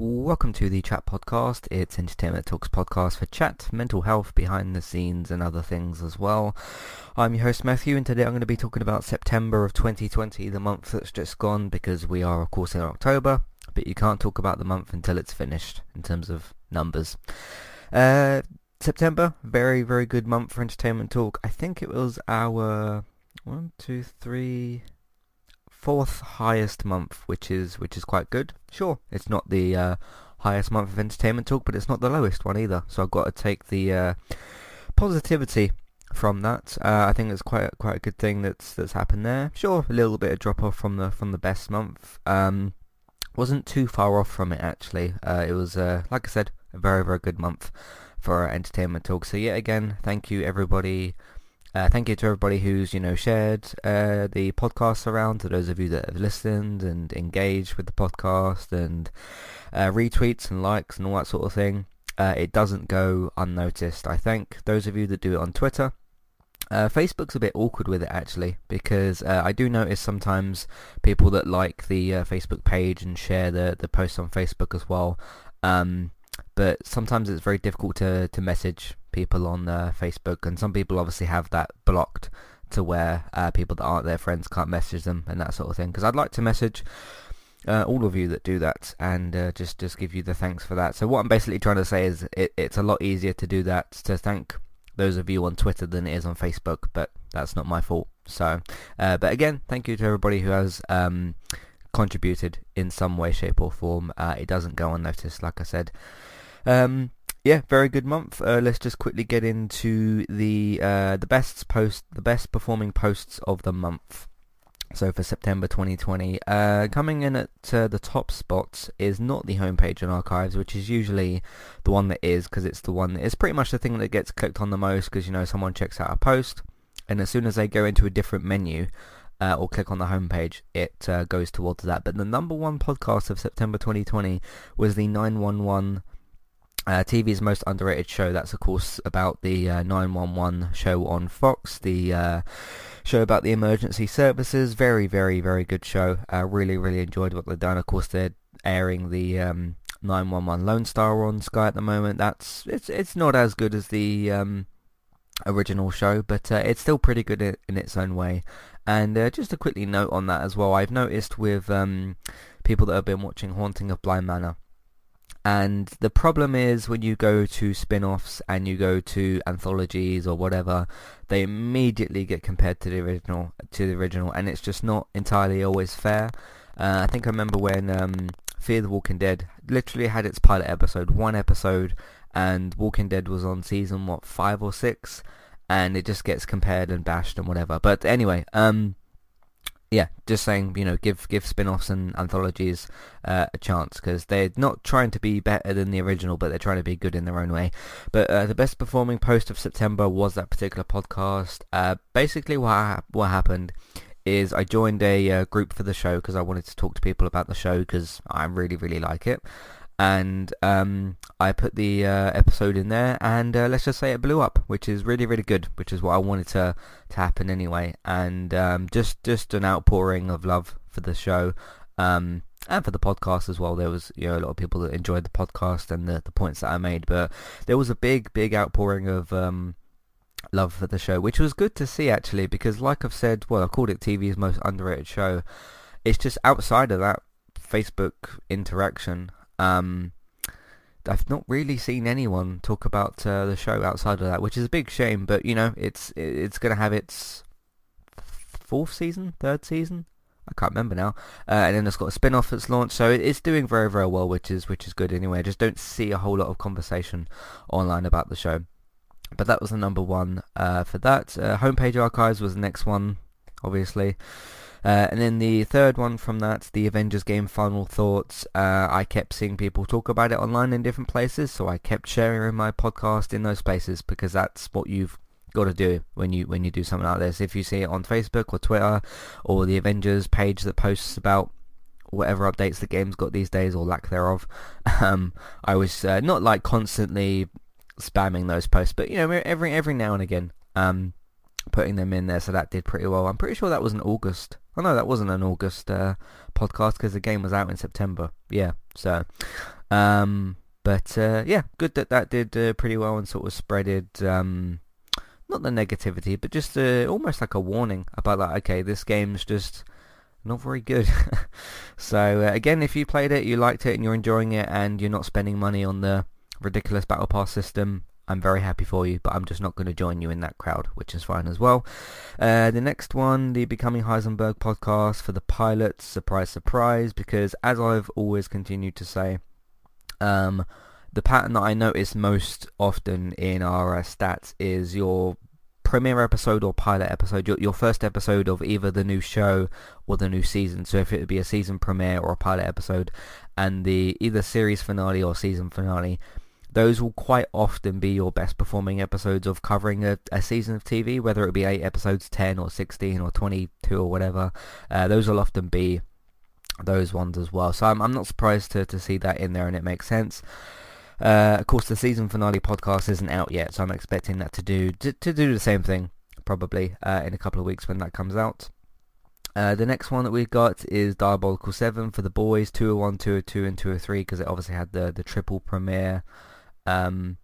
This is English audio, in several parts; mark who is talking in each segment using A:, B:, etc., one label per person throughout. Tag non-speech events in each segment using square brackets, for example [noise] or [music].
A: Welcome to the Chat Podcast. It's Entertainment Talks podcast for chat, mental health, behind the scenes and other things as well. I'm your host Matthew and today I'm going to be talking about September of 2020, the month that's just gone because we are of course in October, but you can't talk about the month until it's finished in terms of numbers. Uh, September, very, very good month for Entertainment Talk. I think it was our one, two, three, fourth highest month, which is which is quite good. Sure, it's not the uh, highest month of entertainment talk, but it's not the lowest one either. So I've got to take the uh, positivity from that. Uh, I think it's quite a, quite a good thing that's that's happened there. Sure, a little bit of drop off from the from the best month. Um, wasn't too far off from it actually. Uh, it was uh, like I said, a very very good month for entertainment talk. So yet again, thank you everybody uh, thank you to everybody who's you know shared uh, the podcast around. To those of you that have listened and engaged with the podcast and uh, retweets and likes and all that sort of thing. Uh, it doesn't go unnoticed. I thank those of you that do it on Twitter. Uh, Facebook's a bit awkward with it actually because uh, I do notice sometimes people that like the Facebook page and share the the posts on Facebook as well. Um, but sometimes it's very difficult to, to message people on uh, Facebook, and some people obviously have that blocked to where uh, people that aren't their friends can't message them and that sort of thing. Because I'd like to message uh, all of you that do that and uh, just just give you the thanks for that. So what I'm basically trying to say is it, it's a lot easier to do that to thank those of you on Twitter than it is on Facebook, but that's not my fault. So, uh, but again, thank you to everybody who has um, contributed in some way, shape, or form. Uh, it doesn't go unnoticed, like I said. Um, yeah, very good month. Uh, let's just quickly get into the uh, the best post, the best performing posts of the month. So for September 2020, uh, coming in at uh, the top spots is not the homepage and archives, which is usually the one that is because it's the one. It's pretty much the thing that gets clicked on the most because you know someone checks out a post, and as soon as they go into a different menu, uh, or click on the homepage, it uh, goes towards that. But the number one podcast of September 2020 was the 911 uh, TV's most underrated show. That's of course about the uh, 911 show on Fox, the uh, show about the emergency services. Very, very, very good show. Uh, really, really enjoyed what they've done. Of course, they're airing the um, 911 Lone Star on Sky at the moment. That's it's it's not as good as the um, original show, but uh, it's still pretty good in, in, its own way. And uh, just to quickly note on that as well, I've noticed with um, people that have been watching Haunting of Bly Manor and the problem is when you go to spin-offs and you go to anthologies or whatever, they immediately get compared to the original, to the original, and it's just not entirely always fair. Uh, I think I remember when um, Fear the Walking Dead literally had its pilot episode, one episode, and Walking Dead was on season what five or six, and it just gets compared and bashed and whatever. But anyway, um, yeah, just saying, you know, give give spin-offs and anthologies uh, a chance because they're not trying to be better than the original, but they're trying to be good in their own way. But uh, the best performing post of September was that particular podcast. Uh, basically, what ha- what happened is I joined a uh, group for the show because I wanted to talk to people about the show because I really really like it and um, I put the uh, episode in there, and uh, let's just say it blew up, which is really, really good, which is what I wanted to, to happen anyway, and um, just just an outpouring of love for the show, um, and for the podcast as well. There was you know a lot of people that enjoyed the podcast and the, the points that I made, but there was a big, big outpouring of um, love for the show, which was good to see actually, because like I've said, well, I called it TV's most underrated show. It's just outside of that Facebook interaction um, I've not really seen anyone talk about uh, the show outside of that, which is a big shame. But you know, it's it's going to have its fourth season, third season. I can't remember now. Uh, and then it's got a spin-off that's launched, so it's doing very very well, which is which is good anyway. I just don't see a whole lot of conversation online about the show. But that was the number one uh, for that. Uh, homepage archives was the next one, obviously. Uh, and then the third one from that, the Avengers game Final Thoughts, uh, I kept seeing people talk about it online in different places, so I kept sharing my podcast in those places because that's what you've got to do when you when you do something like this. If you see it on Facebook or Twitter or the Avengers page that posts about whatever updates the game's got these days or lack thereof, [laughs] um, I was uh, not like constantly spamming those posts, but you know every every now and again. Um, putting them in there, so that did pretty well. I'm pretty sure that was in August. Oh no, that wasn't an August uh, podcast because the game was out in September. Yeah, so Um, but uh, yeah, good that that did uh, pretty well and sort of spreaded um, not the negativity, but just uh, almost like a warning about that. Okay, this game's just not very good. [laughs] so uh, again, if you played it, you liked it, and you're enjoying it, and you're not spending money on the ridiculous battle pass system, I'm very happy for you, but I'm just not going to join you in that crowd, which is fine as well. Uh, the next one, the Becoming Heisenberg podcast for the pilots, surprise, surprise, because as I've always continued to say, um, the pattern that I notice most often in our uh, stats is your premiere episode or pilot episode, your, your first episode of either the new show or the new season. So if it would be a season premiere or a pilot episode, and the either series finale or season finale, those will quite often be your best performing episodes of covering a, a season of TV, whether it be 8 episodes, 10 or 16 or 22 or whatever. Uh, those will often be those ones as well. So I'm, I'm not surprised to, to see that in there and it makes sense. Uh, of course, the season finale podcast isn't out yet, so I'm expecting that to do to, to do the same thing probably uh, in a couple of weeks when that comes out. Uh, the next one that we've got is Diabolical 7 for the boys, 201, 202 and 203 because it obviously had the, the triple premiere um,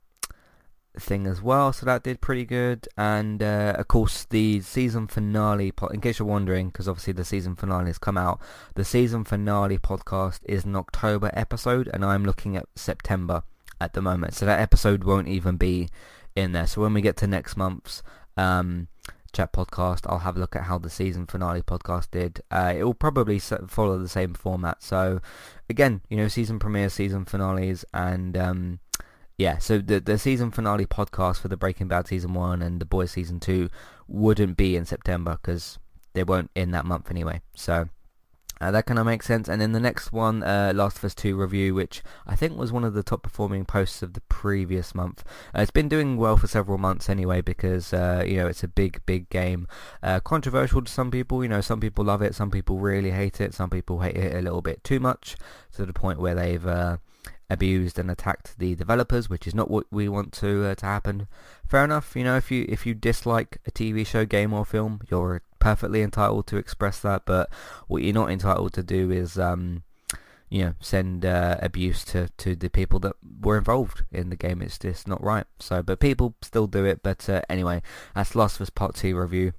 A: thing as well, so that did pretty good. And uh, of course, the season finale. Po- in case you're wondering, because obviously the season finale has come out, the season finale podcast is an October episode, and I'm looking at September at the moment, so that episode won't even be in there. So when we get to next month's um, chat podcast, I'll have a look at how the season finale podcast did. Uh, it will probably follow the same format. So again, you know, season premiere, season finales, and um, yeah, so the the season finale podcast for the Breaking Bad season one and the Boys season two wouldn't be in September because they won't in that month anyway. So uh, that kind of makes sense. And then the next one, uh, Last of Us 2 review, which I think was one of the top performing posts of the previous month. Uh, it's been doing well for several months anyway because, uh, you know, it's a big, big game. Uh, controversial to some people, you know, some people love it, some people really hate it, some people hate it a little bit too much to the point where they've uh, abused and attacked the developers, which is not what we want to uh, to happen. Fair enough, you know, if you if you dislike a TV show, game or film, you're perfectly entitled to express that. But what you're not entitled to do is, um, you know, send uh, abuse to to the people that were involved in the game. It's just not right. So, but people still do it. But uh, anyway, that's Last of Us Part Two review,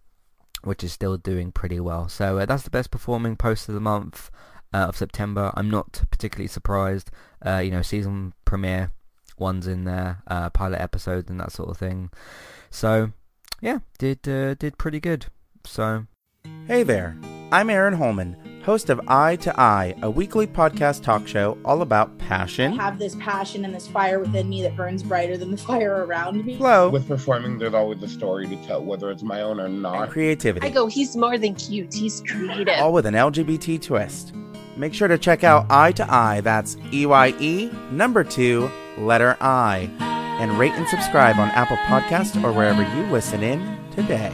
A: which is still doing pretty well. So uh, that's the best performing post of the month uh, of September. I'm not particularly surprised. Uh, you know, season premiere ones in there, uh, pilot episodes and that sort of thing. So, yeah, did uh, did pretty good. So,
B: hey there, I'm Aaron Holman, host of Eye to Eye, a weekly podcast talk show all about passion.
C: I have this passion and this fire within me that burns brighter than the fire around me.
B: Flow.
D: With performing, there's always a story to tell, whether it's my own or not.
B: creativity.
E: I go, he's more than cute, he's creative.
B: All with an LGBT twist. Make sure to check out Eye to Eye, that's E-Y-E, number two, letter I. And rate and subscribe on Apple Podcasts or wherever you listen in today.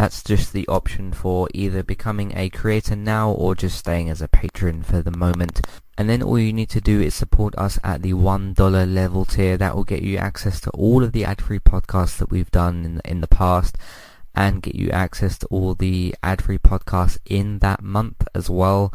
A: That's just the option for either becoming a creator now or just staying as a patron for the moment. And then all you need to do is support us at the $1 level tier. That will get you access to all of the ad-free podcasts that we've done in, in the past and get you access to all the ad-free podcasts in that month as well.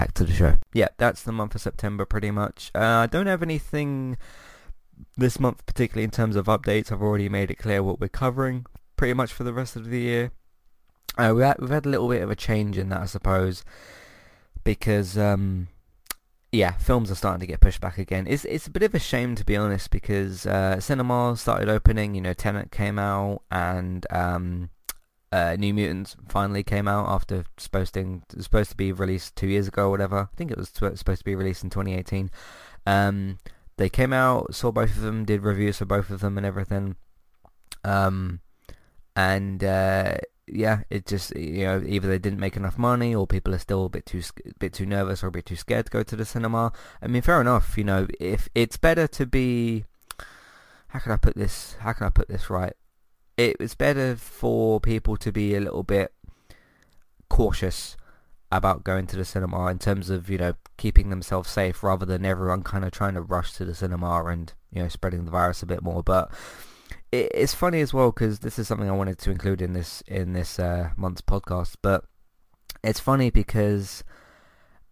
A: Back to the show. Yeah, that's the month of September pretty much. Uh, I don't have anything this month particularly in terms of updates. I've already made it clear what we're covering pretty much for the rest of the year. Uh, we had, we've had a little bit of a change in that, I suppose because um, yeah, films are starting to get pushed back again. It's it's a bit of a shame to be honest because uh, cinema started opening. You know, Tenet came out and um, uh, New Mutants finally came out after supposed to supposed to be released two years ago or whatever. I think it was supposed to be released in 2018. Um, they came out, saw both of them, did reviews for both of them and everything. Um, and uh, yeah, it just you know either they didn't make enough money or people are still a bit too bit too nervous or a bit too scared to go to the cinema. I mean, fair enough. You know, if it's better to be, how can I put this? How can I put this right? It's better for people to be a little bit cautious about going to the cinema in terms of you know keeping themselves safe rather than everyone kind of trying to rush to the cinema and you know spreading the virus a bit more. But it, it's funny as well because this is something I wanted to include in this in this uh, month's podcast. But it's funny because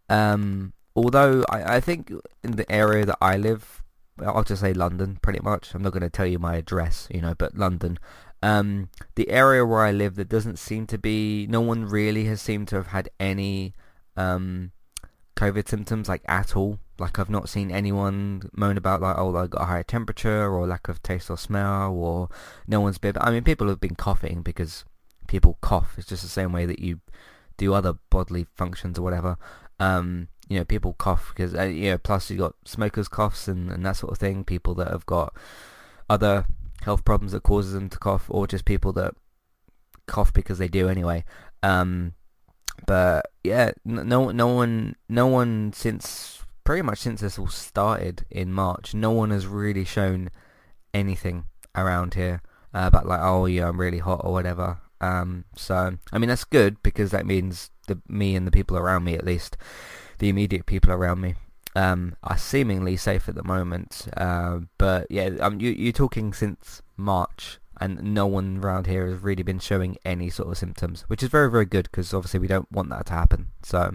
A: um, although I, I think in the area that I live, I'll just say London, pretty much. I'm not going to tell you my address, you know, but London. Um, the area where I live, there doesn't seem to be. No one really has seemed to have had any um, COVID symptoms like at all. Like I've not seen anyone moan about like oh I got a higher temperature or lack of taste or smell or no one's been. I mean people have been coughing because people cough. It's just the same way that you do other bodily functions or whatever. Um, you know people cough because uh, you know plus you've got smokers coughs and, and that sort of thing. People that have got other health problems that causes them to cough or just people that cough because they do anyway. Um, but yeah, no, no one, no one since pretty much since this all started in March, no one has really shown anything around here uh, about like, oh yeah, I'm really hot or whatever. Um, so I mean that's good because that means the me and the people around me, at least the immediate people around me, um, are seemingly safe at the moment. Uh, but yeah, um, you, you're talking since March and no one around here has really been showing any sort of symptoms, which is very, very good because obviously we don't want that to happen. So,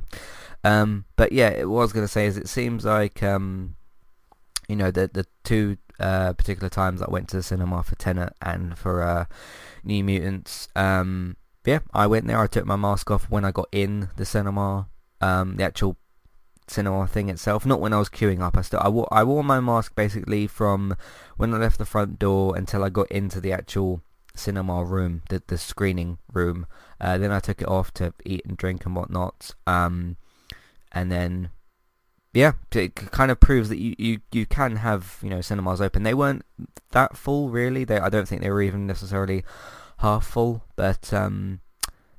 A: um, but yeah, what I was going to say is it seems like, um, you know, the the two uh, particular times I went to the cinema for Tenet and for uh, New Mutants, um, yeah, I went there. I took my mask off when I got in the cinema. Um, the actual cinema thing itself. Not when I was queuing up. I still I wore I wore my mask basically from when I left the front door until I got into the actual cinema room, the the screening room. Uh, then I took it off to eat and drink and whatnot. Um, and then yeah, it kind of proves that you, you, you can have you know cinemas open. They weren't that full really. They I don't think they were even necessarily half full, but um,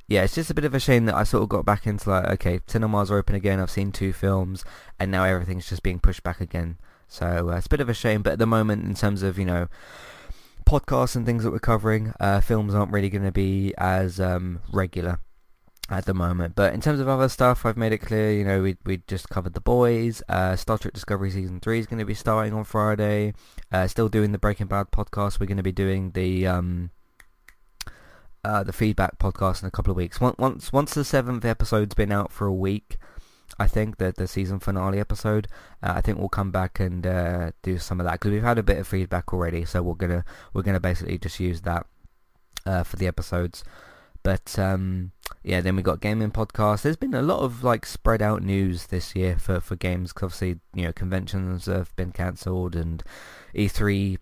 A: yeah, it's just a bit of a shame that I sort of got back into like, okay, cinemas are open again. I've seen two films, and now everything's just being pushed back again. So uh, it's a bit of a shame. But at the moment, in terms of you know podcasts and things that we're covering, uh, films aren't really going to be as um, regular at the moment. But in terms of other stuff, I've made it clear. You know, we we just covered the boys. Uh, Star Trek Discovery season three is going to be starting on Friday. Uh, still doing the Breaking Bad podcast. We're going to be doing the um, uh, the feedback podcast in a couple of weeks. Once once the seventh episode's been out for a week, I think that the season finale episode, uh, I think we'll come back and uh, do some of that because we've had a bit of feedback already. So we're gonna we're gonna basically just use that uh, for the episodes. But um, yeah, then we got gaming podcast. There's been a lot of like spread out news this year for for games. Cause obviously, you know, conventions have been cancelled and E3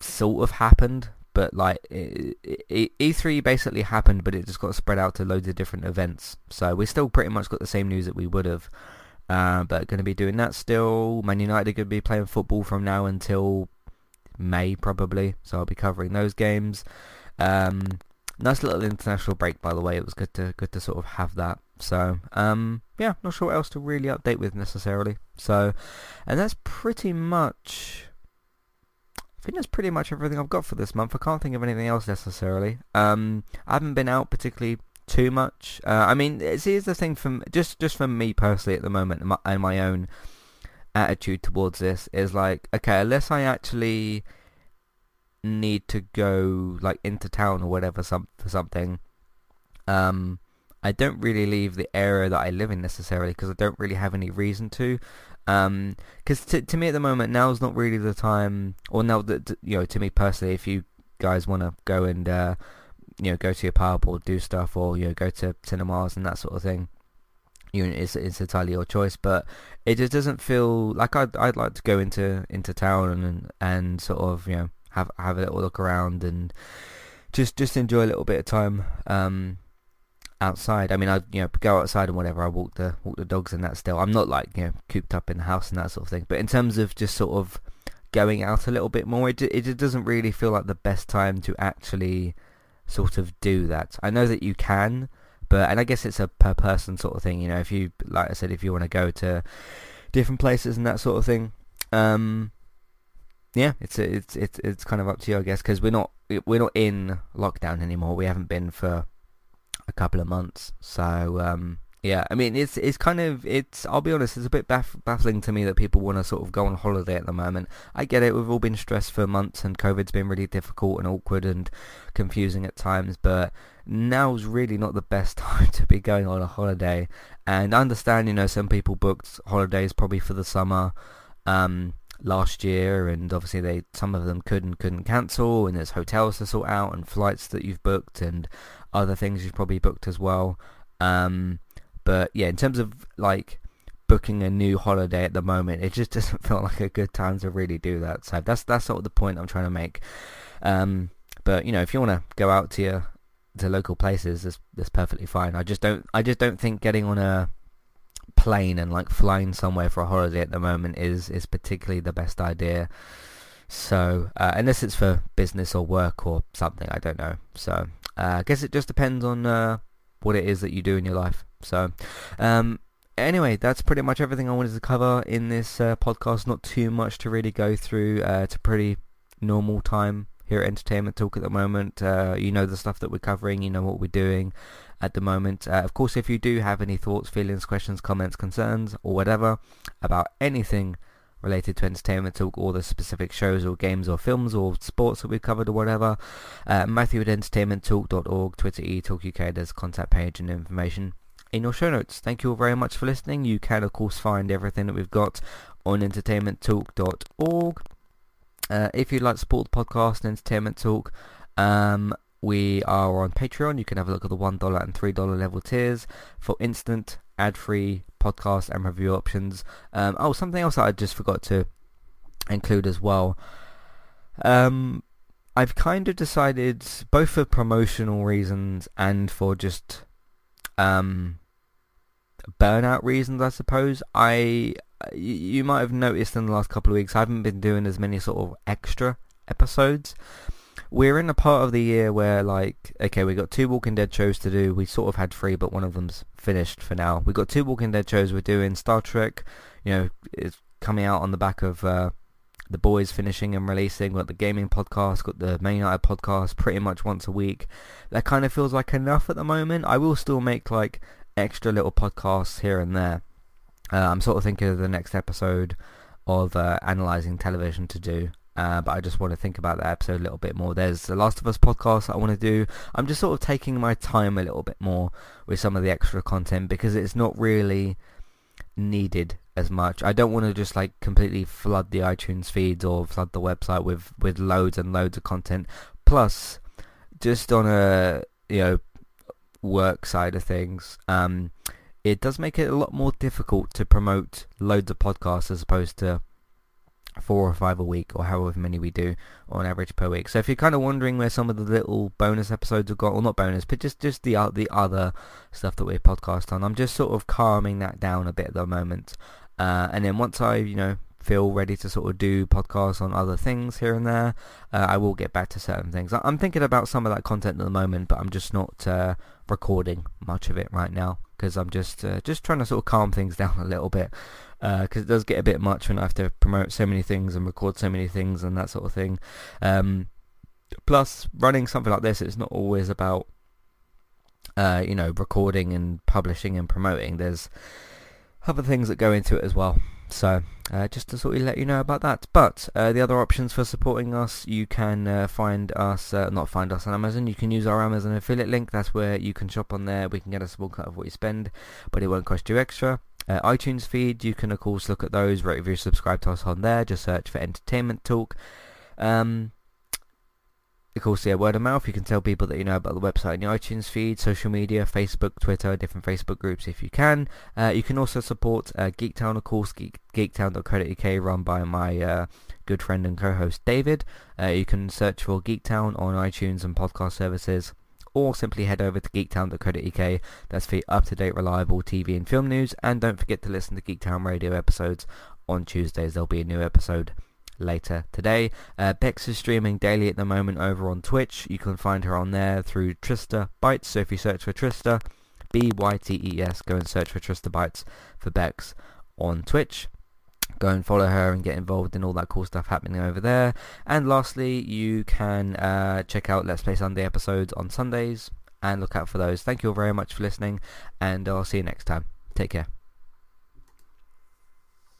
A: sort of happened but like E3 basically happened, but it just got spread out to loads of different events. So we still pretty much got the same news that we would have, uh, but going to be doing that still. Man United are going to be playing football from now until May probably, so I'll be covering those games. Um, nice little international break, by the way. It was good to good to sort of have that So, um, yeah, not sure what else to really update with necessarily. So, and that's pretty much. Think that's pretty much everything I've got for this month. I can't think of anything else necessarily. Um, I haven't been out particularly too much. Uh, I mean, here's the thing from just just from me personally at the moment and my, and my own attitude towards this is like, okay, unless I actually need to go like into town or whatever some for something, um, I don't really leave the area that I live in necessarily because I don't really have any reason to. Because um, to to me at the moment now is not really the time, or now that you know to me personally, if you guys want to go and uh, you know go to your pub or do stuff or you know go to cinemas and that sort of thing, you know, it's it's entirely your choice. But it just doesn't feel like I'd I'd like to go into into town and and sort of you know have have a little look around and just just enjoy a little bit of time. Um, outside. I mean, I you know go outside and whatever. I walk the walk the dogs and that. Still, I'm not like you know cooped up in the house and that sort of thing. But in terms of just sort of going out a little bit more, it it doesn't really feel like the best time to actually sort of do that. I know that you can, but and I guess it's a per person sort of thing. You know, if you like I said, if you want to go to different places and that sort of thing. Um, yeah, it's it's it's it's kind of up to you, I guess, because we're not we're not in lockdown anymore. We haven't been for a couple of months. So um, yeah, I mean it's it's kind of it's I'll be honest, it's a bit baff- baffling to me that people want to sort of go on holiday at the moment. I get it, we've all been stressed for months and COVID's been really difficult and awkward and confusing at times, but now's really not the best [laughs] time to be going on a holiday. And I understand, you know, some people booked holidays probably for the summer. Um, last year and obviously they some of them could and couldn't cancel and there's hotels to sort out and flights that you've booked and other things you've probably booked as well. Um, but yeah, in terms of like booking a new holiday at the moment, it just [laughs] doesn't feel like a good time to really do that. So that's that's sort of the point I'm trying to make. Um, but you know, if you want to go out to your to local places, that's that's perfectly fine. I just don't I just don't think getting on a plane and like flying somewhere for a holiday at the moment is is particularly the best idea. So uh, unless it's for business or work or something, I don't know. So uh, I guess it just depends on uh, what it is that you do in your life. So, um, anyway, that's pretty much everything I wanted to cover in this uh, podcast. Not too much to really go through. Uh, it's a pretty normal time here at Entertainment Talk at the moment. Uh, you know the stuff that we're covering. You know what we're doing at the moment. Uh, of course, if you do have any thoughts, feelings, questions, comments, concerns, or whatever about anything related to entertainment talk or the specific shows or games or films or sports that we've covered or whatever. Uh, Matthew at entertainmenttalk.org, Twitter eTalkUK, there's a contact page and information in your show notes. Thank you all very much for listening. You can of course find everything that we've got on entertainmenttalk.org. Uh, if you'd like to support the podcast and Entertainment Talk, um, we are on Patreon. You can have a look at the $1 and $3 level tiers for instant ad-free podcast and review options. Um, oh, something else that I just forgot to include as well. Um, I've kind of decided, both for promotional reasons and for just um, burnout reasons, I suppose. I you might have noticed in the last couple of weeks I haven't been doing as many sort of extra episodes we're in a part of the year where like okay we got two Walking Dead shows to do. We sort of had three, but one of them's finished for now. We got two Walking Dead shows we're doing. Star Trek, you know, is coming out on the back of uh, the boys finishing and releasing. Got the gaming podcast, got the Man United podcast, pretty much once a week. That kind of feels like enough at the moment. I will still make like extra little podcasts here and there. Uh, I'm sort of thinking of the next episode of uh, analyzing television to do. Uh, but I just want to think about that episode a little bit more. There's the Last of Us podcast I want to do. I'm just sort of taking my time a little bit more with some of the extra content because it's not really needed as much. I don't want to just like completely flood the iTunes feeds or flood the website with with loads and loads of content. Plus, just on a you know work side of things, um, it does make it a lot more difficult to promote loads of podcasts as opposed to four or five a week or however many we do on average per week. So if you're kind of wondering where some of the little bonus episodes have got, or not bonus, but just, just the, the other stuff that we podcast on, I'm just sort of calming that down a bit at the moment. Uh, and then once I, you know, feel ready to sort of do podcasts on other things here and there, uh, I will get back to certain things. I'm thinking about some of that content at the moment, but I'm just not uh, recording much of it right now because I'm just uh, just trying to sort of calm things [laughs] down a little bit because it does get a bit much when I have to promote so many things and record so many things and that sort of thing. Um, plus, running something like this, it's not always about uh, you know recording and publishing and promoting. There's other things that go into it as well. So uh, just to sort of let you know about that. But uh, the other options for supporting us, you can uh, find us, uh, not find us on Amazon. You can use our Amazon affiliate link. That's where you can shop on there. We can get a small cut of what you spend, but it won't cost you extra. Uh, iTunes feed, you can of course look at those, rate, review, subscribe to us on there. Just search for Entertainment Talk. Um, of course, yeah, word of mouth. You can tell people that you know about the website and the iTunes feed, social media, Facebook, Twitter, different Facebook groups if you can. Uh, you can also support uh, Geektown, of course, geek, geektown.co.uk, run by my uh, good friend and co-host David. Uh, you can search for Geektown on iTunes and podcast services, or simply head over to geektown.co.uk. That's for up-to-date, reliable TV and film news. And don't forget to listen to Geektown radio episodes on Tuesdays. There'll be a new episode later today. Uh, Bex is streaming daily at the moment over on Twitch. You can find her on there through Trista Bytes. So if you search for Trista, B-Y-T-E-S, go and search for Trista Bytes for Bex on Twitch. Go and follow her and get involved in all that cool stuff happening over there. And lastly, you can uh, check out Let's Play Sunday episodes on Sundays and look out for those. Thank you all very much for listening and I'll see you next time. Take care.